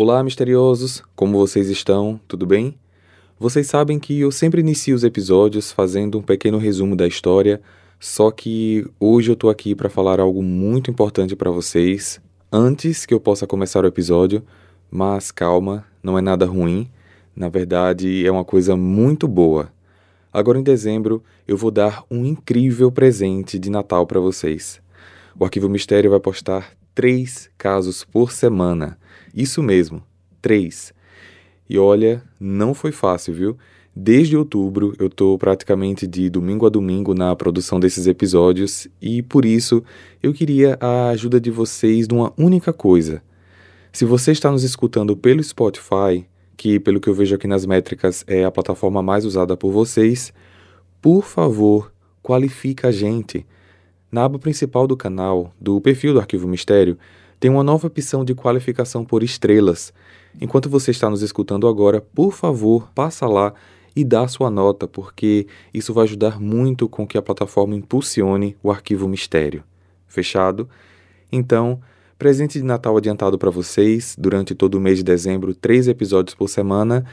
Olá, misteriosos! Como vocês estão? Tudo bem? Vocês sabem que eu sempre inicio os episódios fazendo um pequeno resumo da história, só que hoje eu tô aqui para falar algo muito importante para vocês antes que eu possa começar o episódio, mas calma, não é nada ruim, na verdade é uma coisa muito boa. Agora em dezembro eu vou dar um incrível presente de Natal para vocês. O Arquivo Mistério vai postar três casos por semana. Isso mesmo, três. E olha, não foi fácil, viu? Desde outubro eu estou praticamente de domingo a domingo na produção desses episódios e por isso eu queria a ajuda de vocês numa única coisa. Se você está nos escutando pelo Spotify, que pelo que eu vejo aqui nas métricas é a plataforma mais usada por vocês, por favor, qualifica a gente. Na aba principal do canal, do perfil do Arquivo Mistério, tem uma nova opção de qualificação por estrelas. Enquanto você está nos escutando agora, por favor, passa lá e dá sua nota, porque isso vai ajudar muito com que a plataforma impulsione o Arquivo Mistério. Fechado? Então, presente de Natal adiantado para vocês, durante todo o mês de dezembro, três episódios por semana,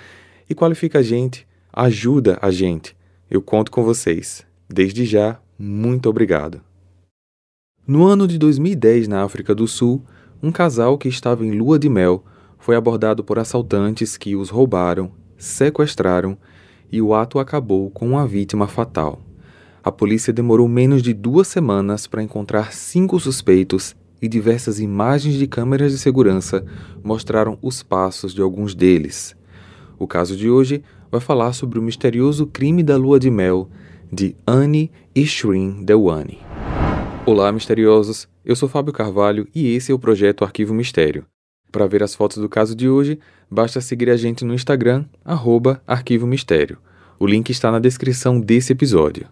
e qualifica a gente, ajuda a gente. Eu conto com vocês. Desde já, muito obrigado. No ano de 2010, na África do Sul, um casal que estava em lua de mel foi abordado por assaltantes que os roubaram, sequestraram e o ato acabou com uma vítima fatal. A polícia demorou menos de duas semanas para encontrar cinco suspeitos e diversas imagens de câmeras de segurança mostraram os passos de alguns deles. O caso de hoje vai falar sobre o misterioso crime da lua de mel de Annie e Shrin Dewane. Olá, misteriosos! Eu sou Fábio Carvalho e esse é o projeto Arquivo Mistério. Para ver as fotos do caso de hoje, basta seguir a gente no Instagram, arroba Arquivo Mistério. O link está na descrição desse episódio.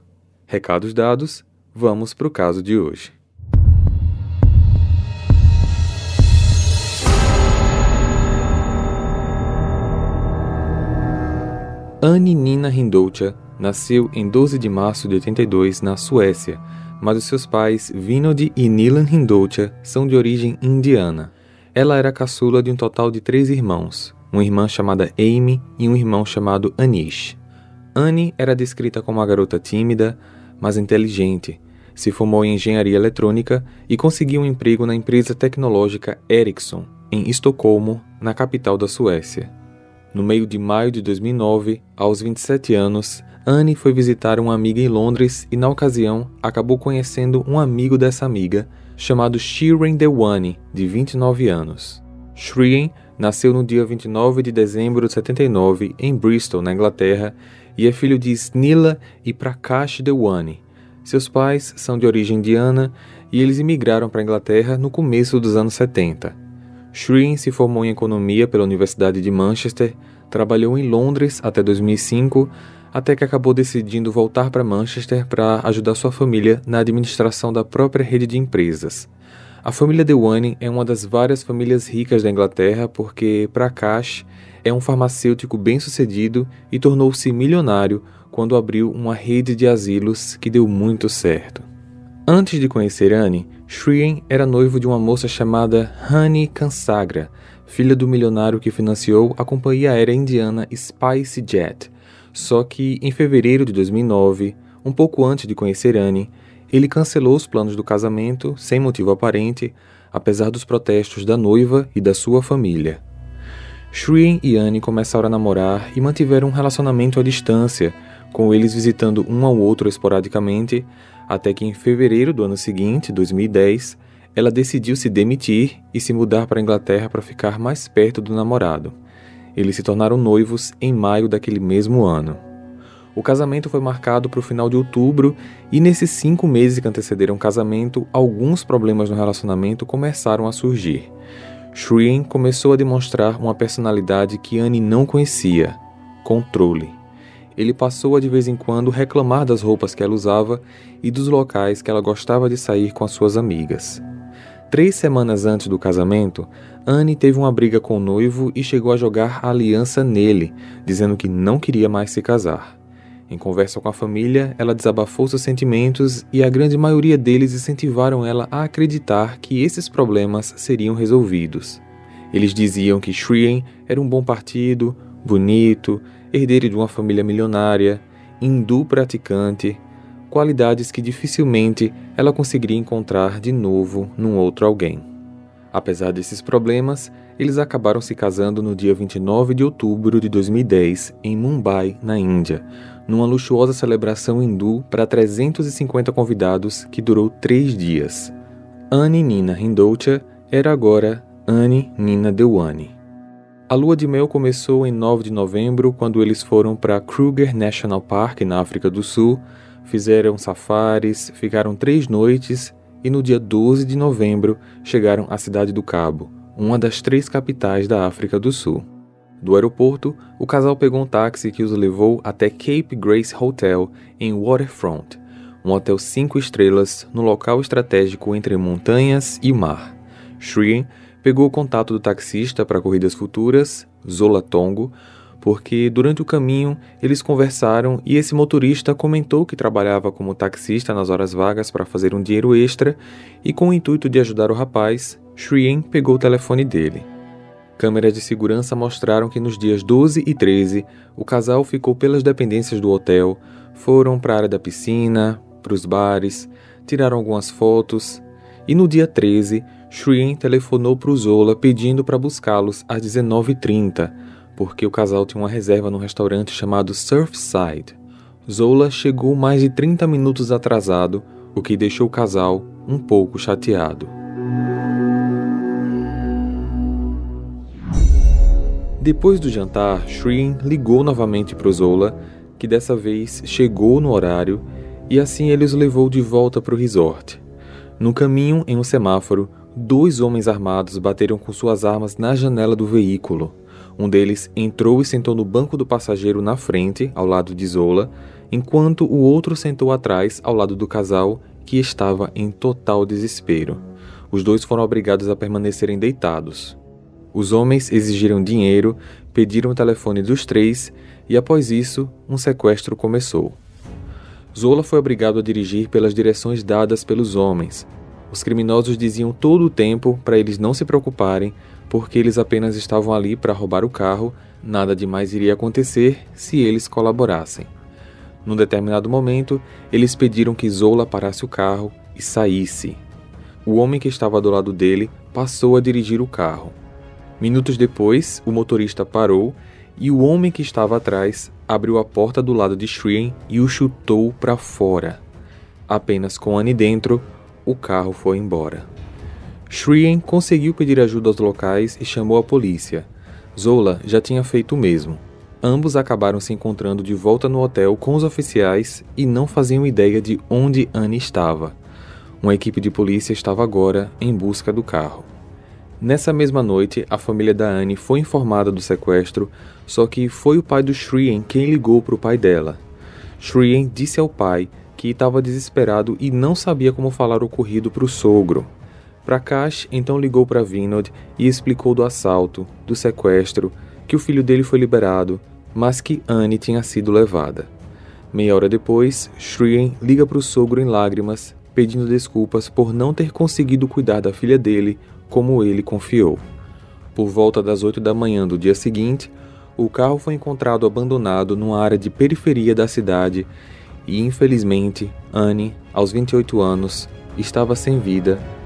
Recados dados, vamos para o caso de hoje. Anne Nina Hindoucha nasceu em 12 de março de 82 na Suécia mas os seus pais, Vinod e Nilan Hindoucha, são de origem indiana. Ela era caçula de um total de três irmãos, uma irmã chamada Amy e um irmão chamado Anish. Annie era descrita como uma garota tímida, mas inteligente. Se formou em engenharia eletrônica e conseguiu um emprego na empresa tecnológica Ericsson, em Estocolmo, na capital da Suécia. No meio de maio de 2009, aos 27 anos, Anne foi visitar uma amiga em Londres e, na ocasião, acabou conhecendo um amigo dessa amiga, chamado Shirin Dewane, de 29 anos. Shirin nasceu no dia 29 de dezembro de 79 em Bristol, na Inglaterra, e é filho de Snila e Prakash Dewane. Seus pais são de origem indiana e eles imigraram para a Inglaterra no começo dos anos 70. Shirin se formou em economia pela Universidade de Manchester, trabalhou em Londres até 2005 até que acabou decidindo voltar para Manchester para ajudar sua família na administração da própria rede de empresas. A família Dewane é uma das várias famílias ricas da Inglaterra porque Prakash é um farmacêutico bem-sucedido e tornou-se milionário quando abriu uma rede de asilos que deu muito certo. Antes de conhecer Anne, Shrien era noivo de uma moça chamada Hani Kansagra, filha do milionário que financiou a companhia aérea indiana SpiceJet, só que em fevereiro de 2009, um pouco antes de conhecer Anne, ele cancelou os planos do casamento sem motivo aparente, apesar dos protestos da noiva e da sua família. Shreen e Anne começaram a namorar e mantiveram um relacionamento à distância, com eles visitando um ao outro esporadicamente, até que em fevereiro do ano seguinte, 2010, ela decidiu se demitir e se mudar para a Inglaterra para ficar mais perto do namorado. Eles se tornaram noivos em maio daquele mesmo ano. O casamento foi marcado para o final de outubro e nesses cinco meses que antecederam o casamento, alguns problemas no relacionamento começaram a surgir. Shreen começou a demonstrar uma personalidade que Anne não conhecia: controle. Ele passou a de vez em quando reclamar das roupas que ela usava e dos locais que ela gostava de sair com as suas amigas. Três semanas antes do casamento, Anne teve uma briga com o noivo e chegou a jogar a aliança nele, dizendo que não queria mais se casar. Em conversa com a família, ela desabafou seus sentimentos e a grande maioria deles incentivaram ela a acreditar que esses problemas seriam resolvidos. Eles diziam que Shrien era um bom partido, bonito, herdeiro de uma família milionária, hindu praticante, qualidades que dificilmente ela conseguiria encontrar de novo num outro alguém. Apesar desses problemas, eles acabaram se casando no dia 29 de outubro de 2010 em Mumbai, na Índia, numa luxuosa celebração hindu para 350 convidados que durou três dias. Annie Nina Hindoucha era agora Annie Nina Dewani. A lua de mel começou em 9 de novembro, quando eles foram para Kruger National Park, na África do Sul, Fizeram safaris, ficaram três noites e no dia 12 de novembro chegaram à Cidade do Cabo, uma das três capitais da África do Sul. Do aeroporto, o casal pegou um táxi que os levou até Cape Grace Hotel em Waterfront, um hotel cinco estrelas no local estratégico entre montanhas e mar. Shreen pegou o contato do taxista para corridas futuras, Zola Tongo, porque durante o caminho eles conversaram e esse motorista comentou que trabalhava como taxista nas horas vagas para fazer um dinheiro extra e com o intuito de ajudar o rapaz, Shrien pegou o telefone dele. Câmeras de segurança mostraram que nos dias 12 e 13 o casal ficou pelas dependências do hotel, foram para a área da piscina, para os bares, tiraram algumas fotos e no dia 13 Shrien telefonou para o Zola pedindo para buscá-los às 19h30 porque o casal tinha uma reserva num restaurante chamado Surfside. Zola chegou mais de 30 minutos atrasado, o que deixou o casal um pouco chateado. Depois do jantar, Shreen ligou novamente para Zola, que dessa vez chegou no horário, e assim ele os levou de volta para o resort. No caminho, em um semáforo, dois homens armados bateram com suas armas na janela do veículo. Um deles entrou e sentou no banco do passageiro na frente, ao lado de Zola, enquanto o outro sentou atrás, ao lado do casal, que estava em total desespero. Os dois foram obrigados a permanecerem deitados. Os homens exigiram dinheiro, pediram o telefone dos três e, após isso, um sequestro começou. Zola foi obrigado a dirigir pelas direções dadas pelos homens. Os criminosos diziam todo o tempo para eles não se preocuparem, porque eles apenas estavam ali para roubar o carro, nada demais iria acontecer se eles colaborassem. Num determinado momento, eles pediram que Zola parasse o carro e saísse. O homem que estava do lado dele passou a dirigir o carro. Minutos depois, o motorista parou e o homem que estava atrás abriu a porta do lado de Shreen e o chutou para fora. Apenas com Annie dentro, o carro foi embora. Shrien conseguiu pedir ajuda aos locais e chamou a polícia. Zola já tinha feito o mesmo. Ambos acabaram se encontrando de volta no hotel com os oficiais e não faziam ideia de onde Anne estava. Uma equipe de polícia estava agora em busca do carro. Nessa mesma noite, a família da Anne foi informada do sequestro, só que foi o pai do Shrien quem ligou para o pai dela. Shrien disse ao pai que estava desesperado e não sabia como falar o ocorrido para o sogro. Prakash então ligou para Vinod e explicou do assalto, do sequestro, que o filho dele foi liberado, mas que Anne tinha sido levada. Meia hora depois, Shrien liga para o sogro em lágrimas, pedindo desculpas por não ter conseguido cuidar da filha dele como ele confiou. Por volta das oito da manhã do dia seguinte, o carro foi encontrado abandonado numa área de periferia da cidade e, infelizmente, Anne, aos 28 anos, estava sem vida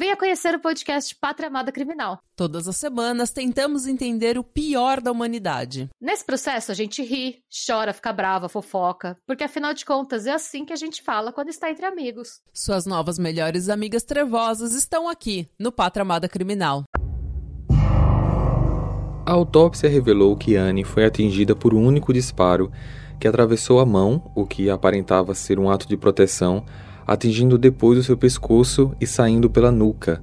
Venha conhecer o podcast Pátria Amada Criminal. Todas as semanas tentamos entender o pior da humanidade. Nesse processo a gente ri, chora, fica brava, fofoca, porque afinal de contas é assim que a gente fala quando está entre amigos. Suas novas melhores amigas trevosas estão aqui no Pátria Amada Criminal. A autópsia revelou que Anne foi atingida por um único disparo que atravessou a mão, o que aparentava ser um ato de proteção, atingindo depois o seu pescoço e saindo pela nuca.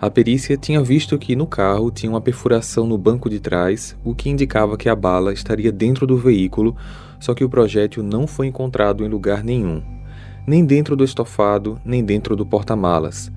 A perícia tinha visto que no carro tinha uma perfuração no banco de trás, o que indicava que a bala estaria dentro do veículo, só que o projétil não foi encontrado em lugar nenhum, nem dentro do estofado, nem dentro do porta-malas.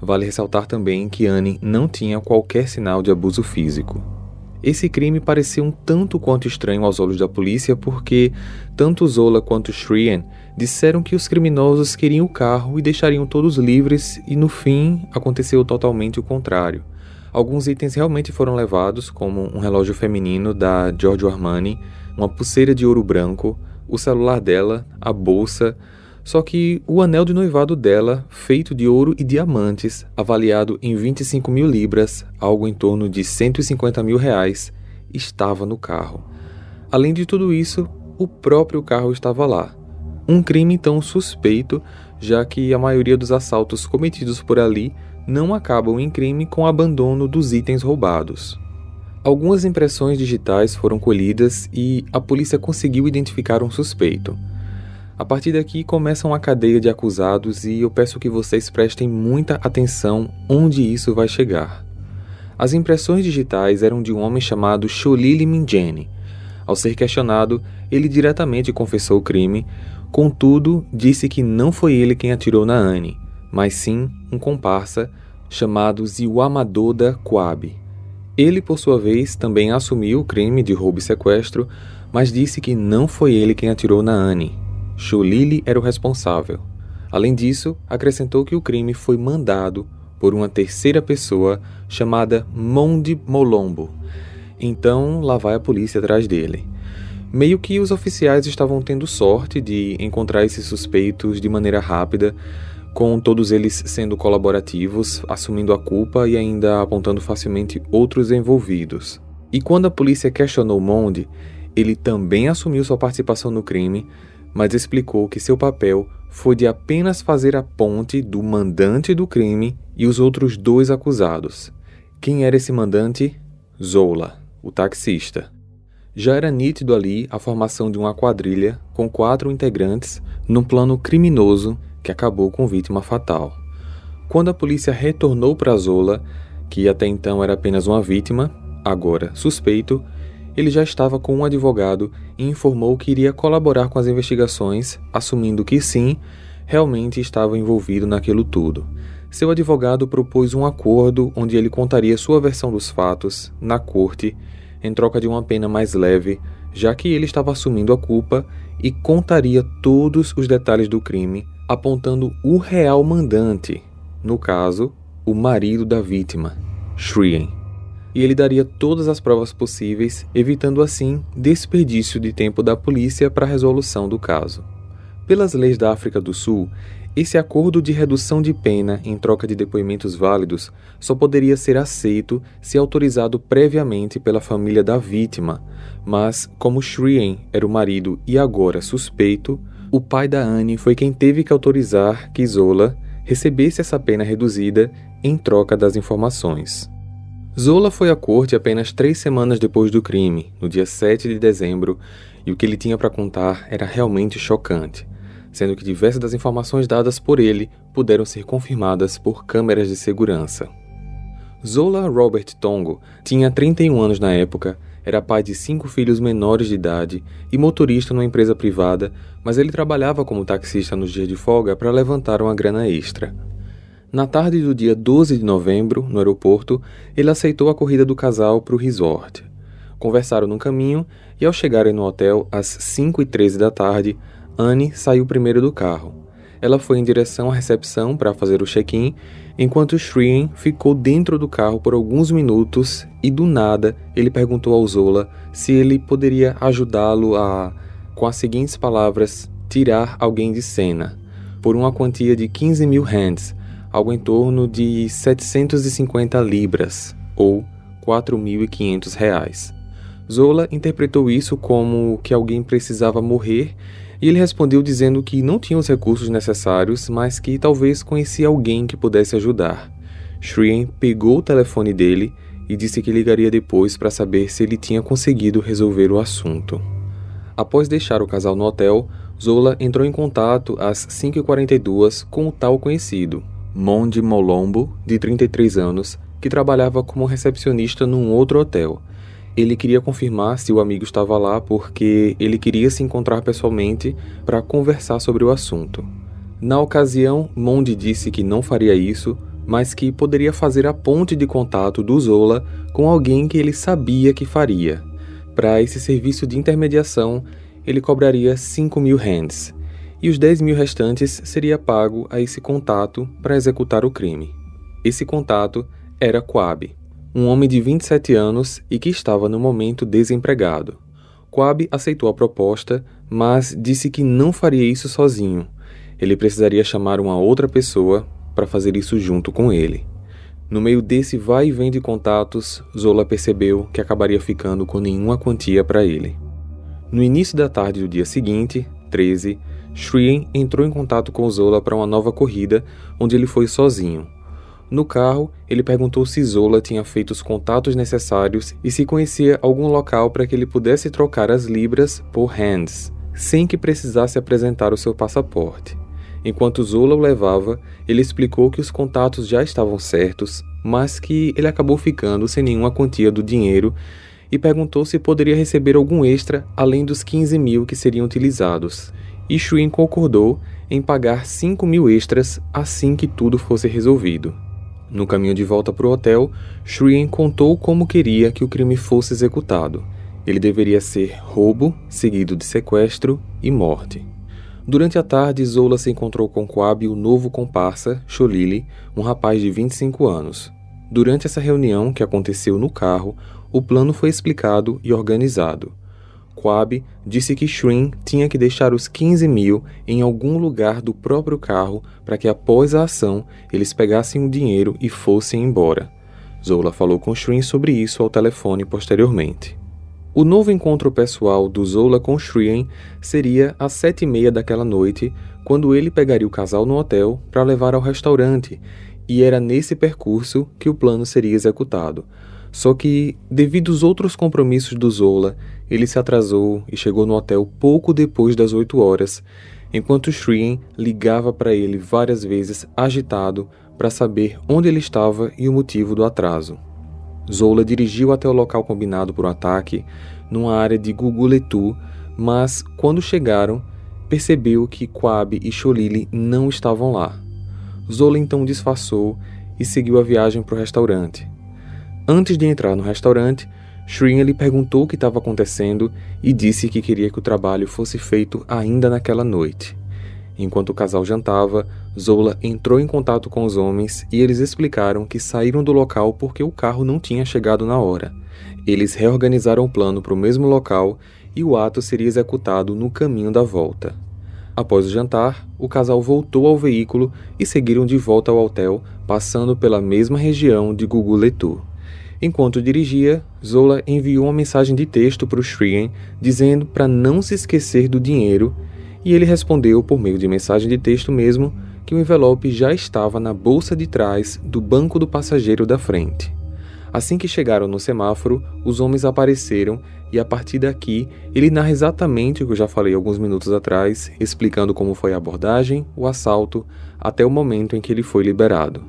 Vale ressaltar também que Anne não tinha qualquer sinal de abuso físico. Esse crime parecia um tanto quanto estranho aos olhos da polícia porque tanto Zola quanto Shrien disseram que os criminosos queriam o carro e deixariam todos livres e no fim aconteceu totalmente o contrário. Alguns itens realmente foram levados, como um relógio feminino da Giorgio Armani, uma pulseira de ouro branco, o celular dela, a bolsa, só que o anel de noivado dela, feito de ouro e diamantes, avaliado em 25 mil libras, algo em torno de 150 mil reais, estava no carro. Além de tudo isso, o próprio carro estava lá. Um crime tão suspeito, já que a maioria dos assaltos cometidos por ali não acabam em crime com abandono dos itens roubados. Algumas impressões digitais foram colhidas e a polícia conseguiu identificar um suspeito. A partir daqui começa uma cadeia de acusados e eu peço que vocês prestem muita atenção onde isso vai chegar. As impressões digitais eram de um homem chamado Sholili Minjeni. Ao ser questionado, ele diretamente confessou o crime, contudo, disse que não foi ele quem atirou na Anne, mas sim um comparsa chamado Ziwamadoda Kwabe. Ele, por sua vez, também assumiu o crime de roubo e sequestro, mas disse que não foi ele quem atirou na Anne. Cholili era o responsável. Além disso, acrescentou que o crime foi mandado por uma terceira pessoa chamada Monde Molombo. Então, lá vai a polícia atrás dele. Meio que os oficiais estavam tendo sorte de encontrar esses suspeitos de maneira rápida, com todos eles sendo colaborativos, assumindo a culpa e ainda apontando facilmente outros envolvidos. E quando a polícia questionou Monde, ele também assumiu sua participação no crime, mas explicou que seu papel foi de apenas fazer a ponte do mandante do crime e os outros dois acusados. Quem era esse mandante? Zola, o taxista. Já era nítido ali a formação de uma quadrilha com quatro integrantes num plano criminoso que acabou com vítima fatal. Quando a polícia retornou para Zola, que até então era apenas uma vítima, agora suspeito, ele já estava com um advogado e informou que iria colaborar com as investigações, assumindo que sim, realmente estava envolvido naquilo tudo. Seu advogado propôs um acordo onde ele contaria sua versão dos fatos na corte em troca de uma pena mais leve, já que ele estava assumindo a culpa e contaria todos os detalhes do crime apontando o real mandante, no caso, o marido da vítima, Shrien. E ele daria todas as provas possíveis, evitando assim desperdício de tempo da polícia para a resolução do caso. Pelas leis da África do Sul, esse acordo de redução de pena em troca de depoimentos válidos só poderia ser aceito se autorizado previamente pela família da vítima, mas como Shrien era o marido e agora suspeito, o pai da Anne foi quem teve que autorizar que Zola recebesse essa pena reduzida em troca das informações. Zola foi à corte apenas três semanas depois do crime, no dia 7 de dezembro, e o que ele tinha para contar era realmente chocante, sendo que diversas das informações dadas por ele puderam ser confirmadas por câmeras de segurança. Zola Robert Tongo tinha 31 anos na época era pai de cinco filhos menores de idade e motorista numa empresa privada, mas ele trabalhava como taxista nos dias de folga para levantar uma grana extra. Na tarde do dia 12 de novembro, no aeroporto, ele aceitou a corrida do casal para o resort. Conversaram no caminho e, ao chegarem no hotel às 5 e 13 da tarde, Anne saiu primeiro do carro. Ela foi em direção à recepção para fazer o check-in, enquanto Shreen ficou dentro do carro por alguns minutos e do nada ele perguntou ao Zola se ele poderia ajudá-lo a, com as seguintes palavras, tirar alguém de cena, por uma quantia de 15 mil rands, algo em torno de 750 libras, ou 4.500 reais. Zola interpretou isso como que alguém precisava morrer e ele respondeu dizendo que não tinha os recursos necessários, mas que talvez conhecia alguém que pudesse ajudar. Shrien pegou o telefone dele e disse que ligaria depois para saber se ele tinha conseguido resolver o assunto. Após deixar o casal no hotel, Zola entrou em contato às 5h42 com o tal conhecido, Monde Molombo, de 33 anos, que trabalhava como recepcionista num outro hotel ele queria confirmar se o amigo estava lá porque ele queria se encontrar pessoalmente para conversar sobre o assunto. Na ocasião, Monde disse que não faria isso mas que poderia fazer a ponte de contato do Zola com alguém que ele sabia que faria. Para esse serviço de intermediação, ele cobraria 5 mil hands, e os 10 mil restantes seria pago a esse contato para executar o crime. Esse contato era Quab, um homem de 27 anos e que estava no momento desempregado. Quab aceitou a proposta, mas disse que não faria isso sozinho. Ele precisaria chamar uma outra pessoa para fazer isso junto com ele. No meio desse vai e vem de contatos, Zola percebeu que acabaria ficando com nenhuma quantia para ele. No início da tarde do dia seguinte, 13, Shrien entrou em contato com Zola para uma nova corrida, onde ele foi sozinho. No carro, ele perguntou se Zola tinha feito os contatos necessários e se conhecia algum local para que ele pudesse trocar as libras por hands, sem que precisasse apresentar o seu passaporte. Enquanto Zola o levava, ele explicou que os contatos já estavam certos, mas que ele acabou ficando sem nenhuma quantia do dinheiro e perguntou se poderia receber algum extra além dos 15 mil que seriam utilizados. E Shuin concordou em pagar 5 mil extras assim que tudo fosse resolvido. No caminho de volta para o hotel, Shuin contou como queria que o crime fosse executado. Ele deveria ser roubo, seguido de sequestro e morte. Durante a tarde, Zola se encontrou com Quab, o novo comparsa, Cholili, um rapaz de 25 anos. Durante essa reunião, que aconteceu no carro, o plano foi explicado e organizado. Quab disse que Shrin tinha que deixar os 15 mil em algum lugar do próprio carro para que após a ação eles pegassem o dinheiro e fossem embora. Zola falou com Shrin sobre isso ao telefone posteriormente. O novo encontro pessoal do Zola com Shrien seria às sete e meia daquela noite, quando ele pegaria o casal no hotel para levar ao restaurante, e era nesse percurso que o plano seria executado. Só que, devido aos outros compromissos do Zola, ele se atrasou e chegou no hotel pouco depois das oito horas, enquanto Shrien ligava para ele várias vezes agitado para saber onde ele estava e o motivo do atraso. Zola dirigiu até o local combinado para o ataque, numa área de Guguletu, mas quando chegaram, percebeu que Quab e Cholili não estavam lá. Zola então disfarçou e seguiu a viagem para o restaurante. Antes de entrar no restaurante, Shrin lhe perguntou o que estava acontecendo e disse que queria que o trabalho fosse feito ainda naquela noite. Enquanto o casal jantava, Zola entrou em contato com os homens e eles explicaram que saíram do local porque o carro não tinha chegado na hora. Eles reorganizaram o plano para o mesmo local e o ato seria executado no caminho da volta. Após o jantar, o casal voltou ao veículo e seguiram de volta ao hotel, passando pela mesma região de Guguletu. Enquanto dirigia, Zola enviou uma mensagem de texto para o Shrien dizendo para não se esquecer do dinheiro e ele respondeu por meio de mensagem de texto mesmo que o envelope já estava na bolsa de trás do banco do passageiro da frente. Assim que chegaram no semáforo, os homens apareceram e a partir daqui ele narra exatamente o que eu já falei alguns minutos atrás, explicando como foi a abordagem, o assalto, até o momento em que ele foi liberado.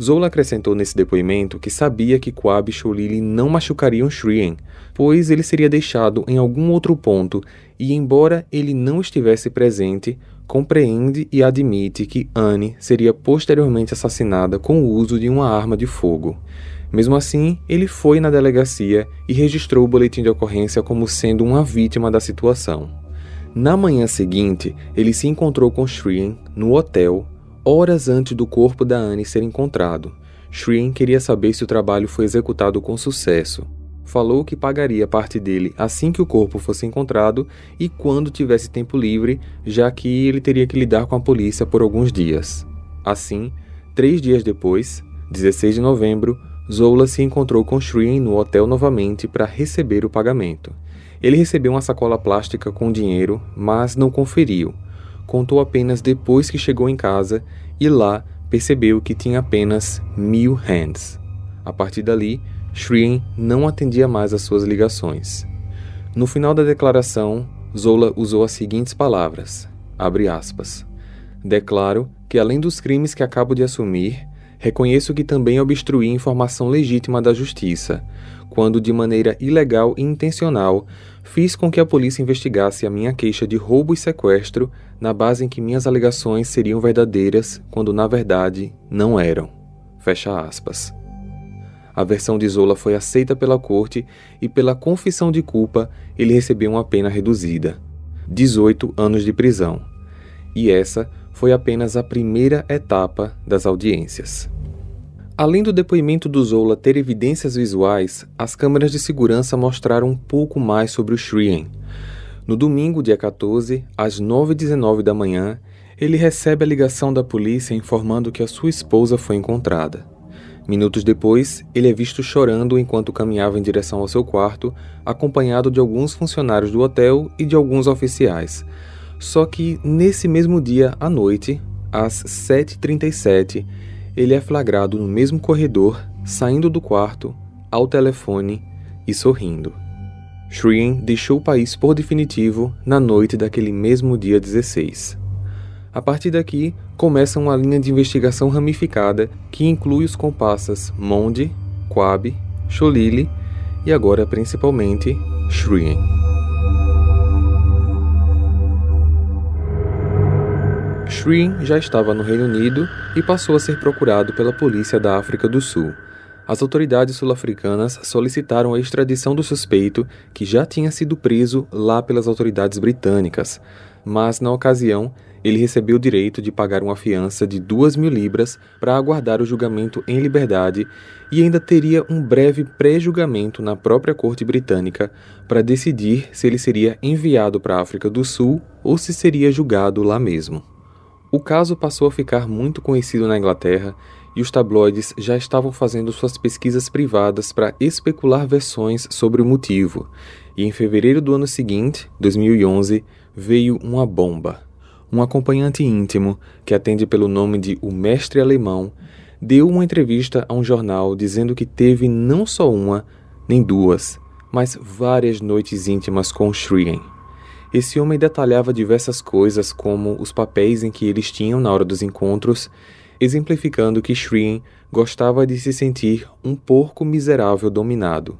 Zola acrescentou nesse depoimento que sabia que Quab e Cholili não machucariam Shrien, pois ele seria deixado em algum outro ponto e, embora ele não estivesse presente, compreende e admite que Anne seria posteriormente assassinada com o uso de uma arma de fogo. Mesmo assim, ele foi na delegacia e registrou o boletim de ocorrência como sendo uma vítima da situação. Na manhã seguinte, ele se encontrou com Shreen no hotel, horas antes do corpo da Anne ser encontrado. Shreen queria saber se o trabalho foi executado com sucesso. Falou que pagaria parte dele assim que o corpo fosse encontrado e quando tivesse tempo livre, já que ele teria que lidar com a polícia por alguns dias. Assim, três dias depois, 16 de novembro, Zola se encontrou com Shreen no hotel novamente para receber o pagamento. Ele recebeu uma sacola plástica com dinheiro, mas não conferiu. Contou apenas depois que chegou em casa e lá percebeu que tinha apenas mil hands. A partir dali, Shreen não atendia mais às suas ligações. No final da declaração, Zola usou as seguintes palavras: aspas, Declaro que, além dos crimes que acabo de assumir, reconheço que também obstruí informação legítima da justiça, quando, de maneira ilegal e intencional, fiz com que a polícia investigasse a minha queixa de roubo e sequestro na base em que minhas alegações seriam verdadeiras, quando na verdade não eram. Fecha aspas. A versão de Zola foi aceita pela corte e, pela confissão de culpa, ele recebeu uma pena reduzida 18 anos de prisão. E essa foi apenas a primeira etapa das audiências. Além do depoimento do Zola ter evidências visuais, as câmeras de segurança mostraram um pouco mais sobre o Shrien. No domingo, dia 14, às 9h19 da manhã, ele recebe a ligação da polícia informando que a sua esposa foi encontrada. Minutos depois, ele é visto chorando enquanto caminhava em direção ao seu quarto, acompanhado de alguns funcionários do hotel e de alguns oficiais. Só que nesse mesmo dia à noite, às 7h37, ele é flagrado no mesmo corredor, saindo do quarto, ao telefone e sorrindo. Shreen deixou o país por definitivo na noite daquele mesmo dia 16. A partir daqui, começa uma linha de investigação ramificada que inclui os compassas Monde, Quab, Cholili e agora principalmente Shreen. Shreen já estava no Reino Unido e passou a ser procurado pela polícia da África do Sul. As autoridades sul-africanas solicitaram a extradição do suspeito, que já tinha sido preso lá pelas autoridades britânicas, mas na ocasião ele recebeu o direito de pagar uma fiança de duas mil libras para aguardar o julgamento em liberdade e ainda teria um breve pré-julgamento na própria corte britânica para decidir se ele seria enviado para a África do Sul ou se seria julgado lá mesmo. O caso passou a ficar muito conhecido na Inglaterra e os tabloides já estavam fazendo suas pesquisas privadas para especular versões sobre o motivo. E em fevereiro do ano seguinte, 2011, veio uma bomba. Um acompanhante íntimo, que atende pelo nome de O Mestre Alemão, deu uma entrevista a um jornal dizendo que teve não só uma, nem duas, mas várias noites íntimas com Shrien. Esse homem detalhava diversas coisas, como os papéis em que eles tinham na hora dos encontros, exemplificando que Shreen gostava de se sentir um porco miserável dominado.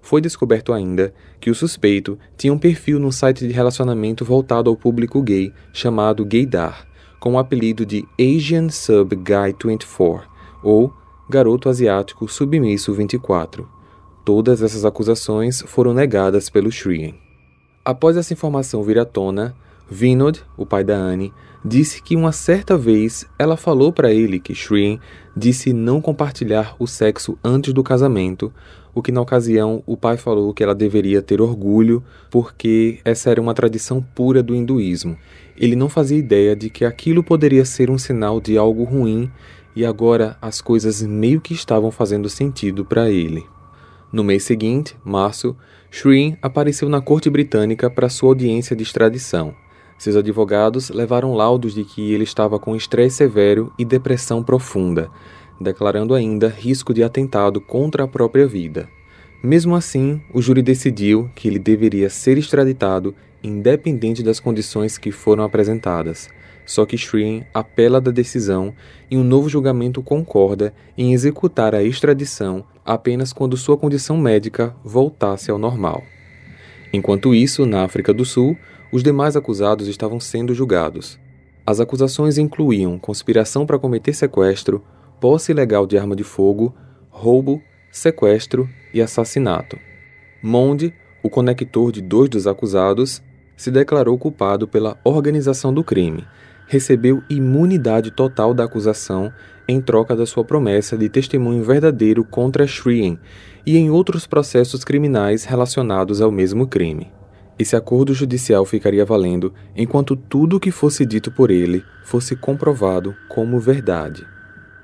Foi descoberto ainda que o suspeito tinha um perfil no site de relacionamento voltado ao público gay chamado Gaydar, com o apelido de Asian Sub Guy 24 ou Garoto Asiático Submisso 24. Todas essas acusações foram negadas pelo Shreen. Após essa informação vir à tona, Vinod, o pai da Anne, disse que uma certa vez ela falou para ele que Shreen disse não compartilhar o sexo antes do casamento, o que na ocasião o pai falou que ela deveria ter orgulho porque essa era uma tradição pura do hinduísmo. Ele não fazia ideia de que aquilo poderia ser um sinal de algo ruim e agora as coisas meio que estavam fazendo sentido para ele. No mês seguinte, março, Shreen apareceu na corte britânica para sua audiência de extradição. Seus advogados levaram laudos de que ele estava com estresse severo e depressão profunda, declarando ainda risco de atentado contra a própria vida. Mesmo assim, o júri decidiu que ele deveria ser extraditado, independente das condições que foram apresentadas. Só que Shreen apela da decisão e um novo julgamento concorda em executar a extradição apenas quando sua condição médica voltasse ao normal. Enquanto isso, na África do Sul, os demais acusados estavam sendo julgados. As acusações incluíam conspiração para cometer sequestro, posse ilegal de arma de fogo, roubo, sequestro e assassinato. Monde, o conector de dois dos acusados, se declarou culpado pela organização do crime, recebeu imunidade total da acusação em troca da sua promessa de testemunho verdadeiro contra Shreen e em outros processos criminais relacionados ao mesmo crime. Esse acordo judicial ficaria valendo enquanto tudo o que fosse dito por ele fosse comprovado como verdade.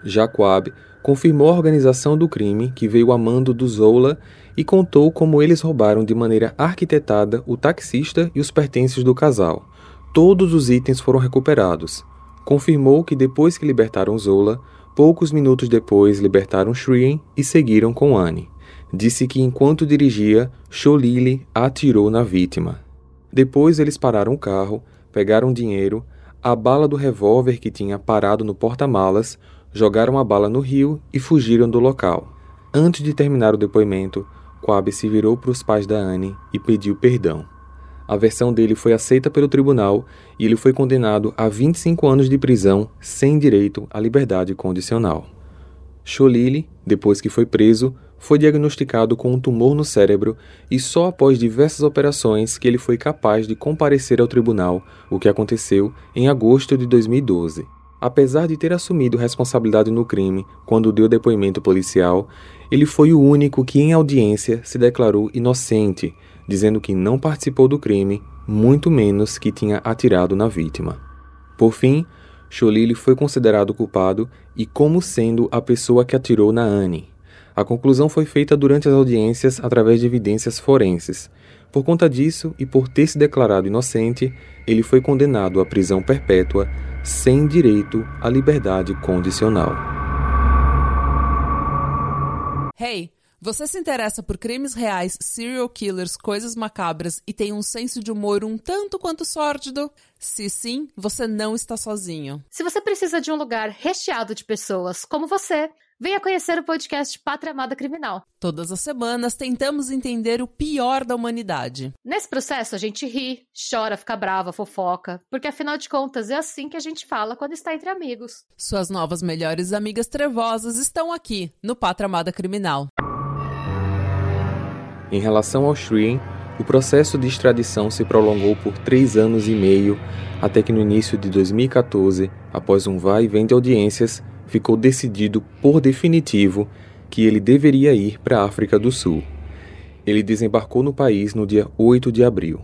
Jacob confirmou a organização do crime que veio a mando do Zola e contou como eles roubaram de maneira arquitetada o taxista e os pertences do casal. Todos os itens foram recuperados. Confirmou que depois que libertaram Zola, Poucos minutos depois, libertaram Shreen e seguiram com Anne. Disse que enquanto dirigia, Cholili atirou na vítima. Depois eles pararam o carro, pegaram dinheiro, a bala do revólver que tinha parado no porta-malas, jogaram a bala no rio e fugiram do local. Antes de terminar o depoimento, Quab se virou para os pais da Anne e pediu perdão. A versão dele foi aceita pelo tribunal e ele foi condenado a 25 anos de prisão sem direito à liberdade condicional. Cholili, depois que foi preso, foi diagnosticado com um tumor no cérebro e só após diversas operações que ele foi capaz de comparecer ao tribunal, o que aconteceu em agosto de 2012. Apesar de ter assumido responsabilidade no crime quando deu depoimento policial, ele foi o único que em audiência se declarou inocente, dizendo que não participou do crime, muito menos que tinha atirado na vítima. Por fim, Cholili foi considerado culpado e como sendo a pessoa que atirou na Anne. A conclusão foi feita durante as audiências através de evidências forenses. Por conta disso e por ter se declarado inocente, ele foi condenado à prisão perpétua sem direito à liberdade condicional. Hey, você se interessa por crimes reais, serial killers, coisas macabras e tem um senso de humor um tanto quanto sórdido? Se sim, você não está sozinho. Se você precisa de um lugar recheado de pessoas como você, Venha conhecer o podcast Pátria Amada Criminal. Todas as semanas tentamos entender o pior da humanidade. Nesse processo a gente ri, chora, fica brava, fofoca, porque afinal de contas é assim que a gente fala quando está entre amigos. Suas novas melhores amigas trevosas estão aqui no Pátria Amada Criminal. Em relação ao Shreen, o processo de extradição se prolongou por três anos e meio, até que no início de 2014, após um vai e vem de audiências, ficou decidido por definitivo que ele deveria ir para a África do Sul. Ele desembarcou no país no dia 8 de abril.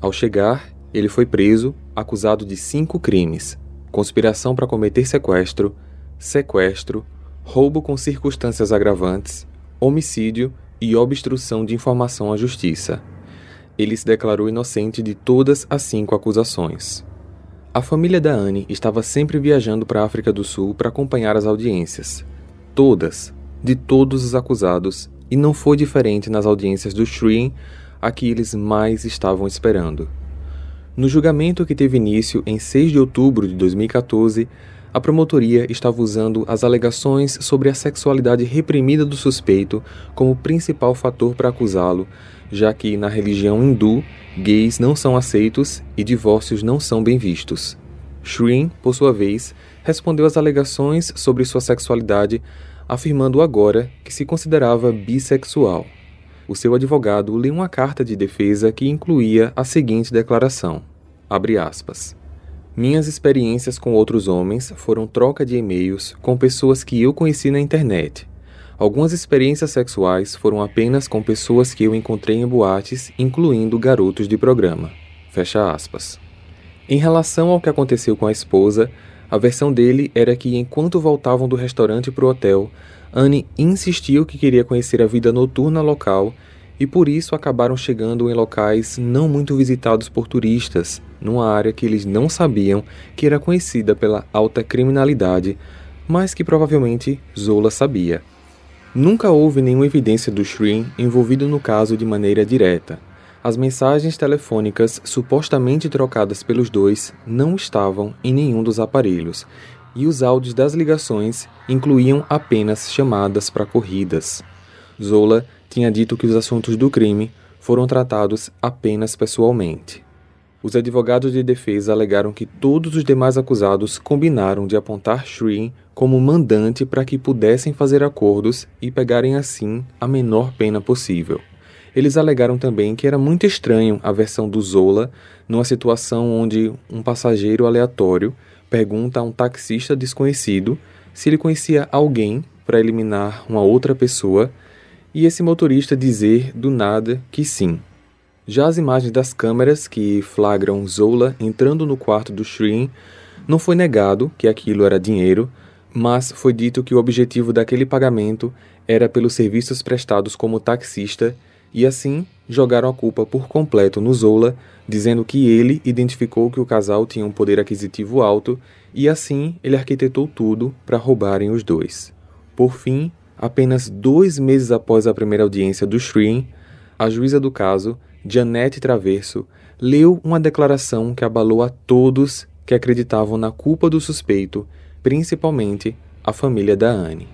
Ao chegar, ele foi preso, acusado de cinco crimes: conspiração para cometer sequestro, sequestro, roubo com circunstâncias agravantes, homicídio e obstrução de informação à justiça. Ele se declarou inocente de todas as cinco acusações. A família da Anne estava sempre viajando para a África do Sul para acompanhar as audiências. Todas, de todos os acusados, e não foi diferente nas audiências do Shreen, a que eles mais estavam esperando. No julgamento que teve início em 6 de outubro de 2014, a promotoria estava usando as alegações sobre a sexualidade reprimida do suspeito como principal fator para acusá-lo, já que na religião hindu, gays não são aceitos e divórcios não são bem vistos. Shreen, por sua vez, respondeu às alegações sobre sua sexualidade, afirmando agora que se considerava bissexual. O seu advogado leu uma carta de defesa que incluía a seguinte declaração: abre aspas. Minhas experiências com outros homens foram troca de e-mails com pessoas que eu conheci na internet. Algumas experiências sexuais foram apenas com pessoas que eu encontrei em boates, incluindo garotos de programa. Fecha aspas. Em relação ao que aconteceu com a esposa, a versão dele era que enquanto voltavam do restaurante para o hotel, Anne insistiu que queria conhecer a vida noturna local e por isso acabaram chegando em locais não muito visitados por turistas, numa área que eles não sabiam que era conhecida pela alta criminalidade, mas que provavelmente Zola sabia. Nunca houve nenhuma evidência do Shreen envolvido no caso de maneira direta. As mensagens telefônicas supostamente trocadas pelos dois não estavam em nenhum dos aparelhos, e os áudios das ligações incluíam apenas chamadas para corridas. Zola tinha dito que os assuntos do crime foram tratados apenas pessoalmente. Os advogados de defesa alegaram que todos os demais acusados combinaram de apontar Shreen como mandante para que pudessem fazer acordos e pegarem assim a menor pena possível. Eles alegaram também que era muito estranho a versão do Zola numa situação onde um passageiro aleatório pergunta a um taxista desconhecido se ele conhecia alguém para eliminar uma outra pessoa e esse motorista dizer do nada que sim. Já as imagens das câmeras que flagram Zola entrando no quarto do Shreen, não foi negado que aquilo era dinheiro, mas foi dito que o objetivo daquele pagamento era pelos serviços prestados como taxista e assim jogaram a culpa por completo no Zola, dizendo que ele identificou que o casal tinha um poder aquisitivo alto e assim ele arquitetou tudo para roubarem os dois. Por fim, apenas dois meses após a primeira audiência do Shreen, a juíza do caso Janete Traverso leu uma declaração que abalou a todos que acreditavam na culpa do suspeito, principalmente a família da Anne.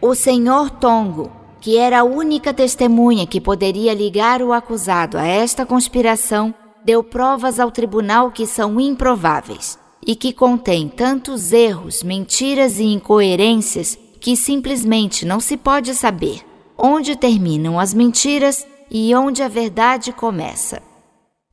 O senhor Tongo, que era a única testemunha que poderia ligar o acusado a esta conspiração, deu provas ao tribunal que são improváveis e que contém tantos erros, mentiras e incoerências que simplesmente não se pode saber onde terminam as mentiras e onde a verdade começa.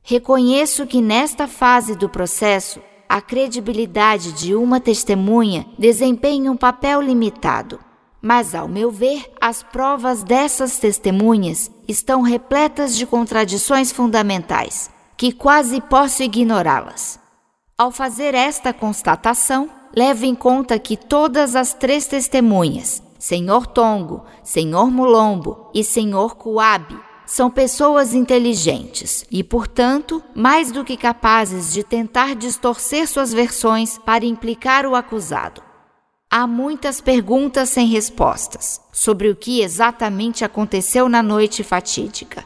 Reconheço que nesta fase do processo, a credibilidade de uma testemunha desempenha um papel limitado. Mas, ao meu ver, as provas dessas testemunhas estão repletas de contradições fundamentais, que quase posso ignorá-las. Ao fazer esta constatação, levo em conta que todas as três testemunhas, Senhor Tongo, Senhor Mulombo e Senhor Kuabi, são pessoas inteligentes e, portanto, mais do que capazes de tentar distorcer suas versões para implicar o acusado. Há muitas perguntas sem respostas sobre o que exatamente aconteceu na noite fatídica.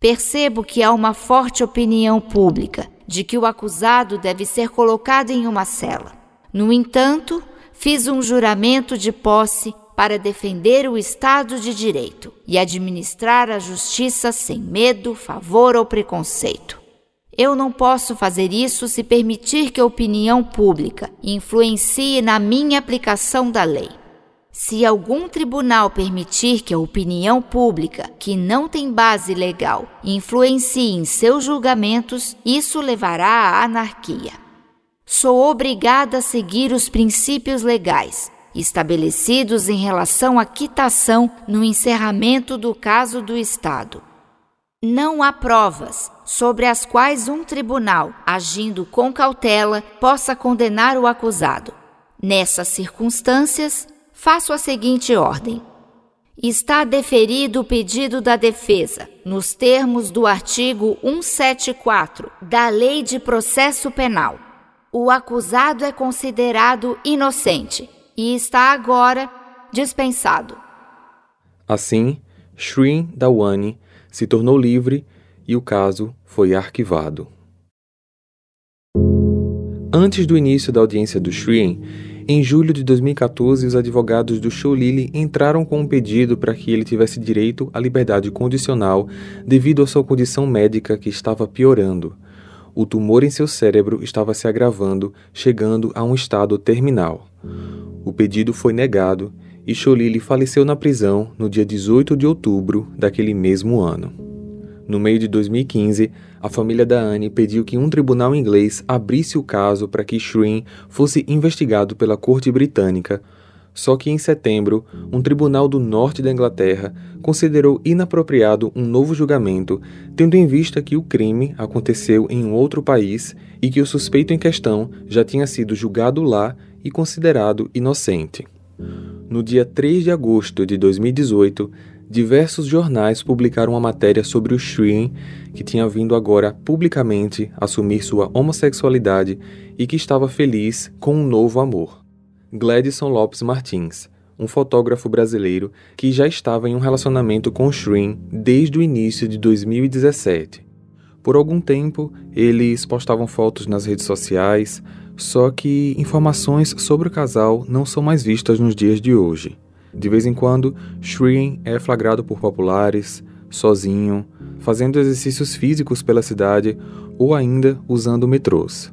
Percebo que há uma forte opinião pública de que o acusado deve ser colocado em uma cela. No entanto, fiz um juramento de posse para defender o Estado de Direito e administrar a justiça sem medo, favor ou preconceito. Eu não posso fazer isso se permitir que a opinião pública influencie na minha aplicação da lei. Se algum tribunal permitir que a opinião pública, que não tem base legal, influencie em seus julgamentos, isso levará à anarquia. Sou obrigada a seguir os princípios legais estabelecidos em relação à quitação no encerramento do caso do Estado. Não há provas sobre as quais um tribunal, agindo com cautela, possa condenar o acusado. Nessas circunstâncias, faço a seguinte ordem: está deferido o pedido da defesa, nos termos do artigo 174 da Lei de Processo Penal. O acusado é considerado inocente e está agora dispensado. Assim, Shrin Dawani se tornou livre e o caso foi arquivado. Antes do início da audiência do Shrin, em julho de 2014, os advogados do Sholili entraram com um pedido para que ele tivesse direito à liberdade condicional devido à sua condição médica que estava piorando. O tumor em seu cérebro estava se agravando, chegando a um estado terminal. O pedido foi negado e Cholili faleceu na prisão no dia 18 de outubro daquele mesmo ano. No meio de 2015, a família da Anne pediu que um tribunal inglês abrisse o caso para que Shrin fosse investigado pela corte britânica. Só que em setembro, um tribunal do norte da Inglaterra considerou inapropriado um novo julgamento, tendo em vista que o crime aconteceu em um outro país e que o suspeito em questão já tinha sido julgado lá e considerado inocente. No dia 3 de agosto de 2018, diversos jornais publicaram uma matéria sobre o Shrin, que tinha vindo agora publicamente assumir sua homossexualidade e que estava feliz com um novo amor. Gladson Lopes Martins, um fotógrafo brasileiro que já estava em um relacionamento com Shrin desde o início de 2017. Por algum tempo, eles postavam fotos nas redes sociais, só que informações sobre o casal não são mais vistas nos dias de hoje. De vez em quando, Shrin é flagrado por populares, sozinho, fazendo exercícios físicos pela cidade ou ainda usando metrôs.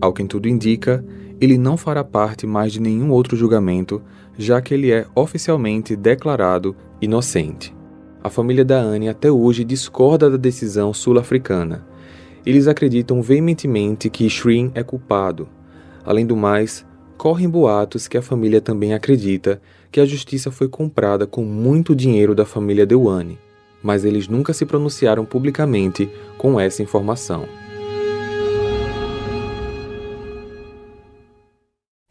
Ao que tudo indica, ele não fará parte mais de nenhum outro julgamento, já que ele é oficialmente declarado inocente. A família da Anne até hoje discorda da decisão sul-africana. Eles acreditam veementemente que Shrin é culpado, Além do mais, correm boatos que a família também acredita que a justiça foi comprada com muito dinheiro da família Dewane, mas eles nunca se pronunciaram publicamente com essa informação.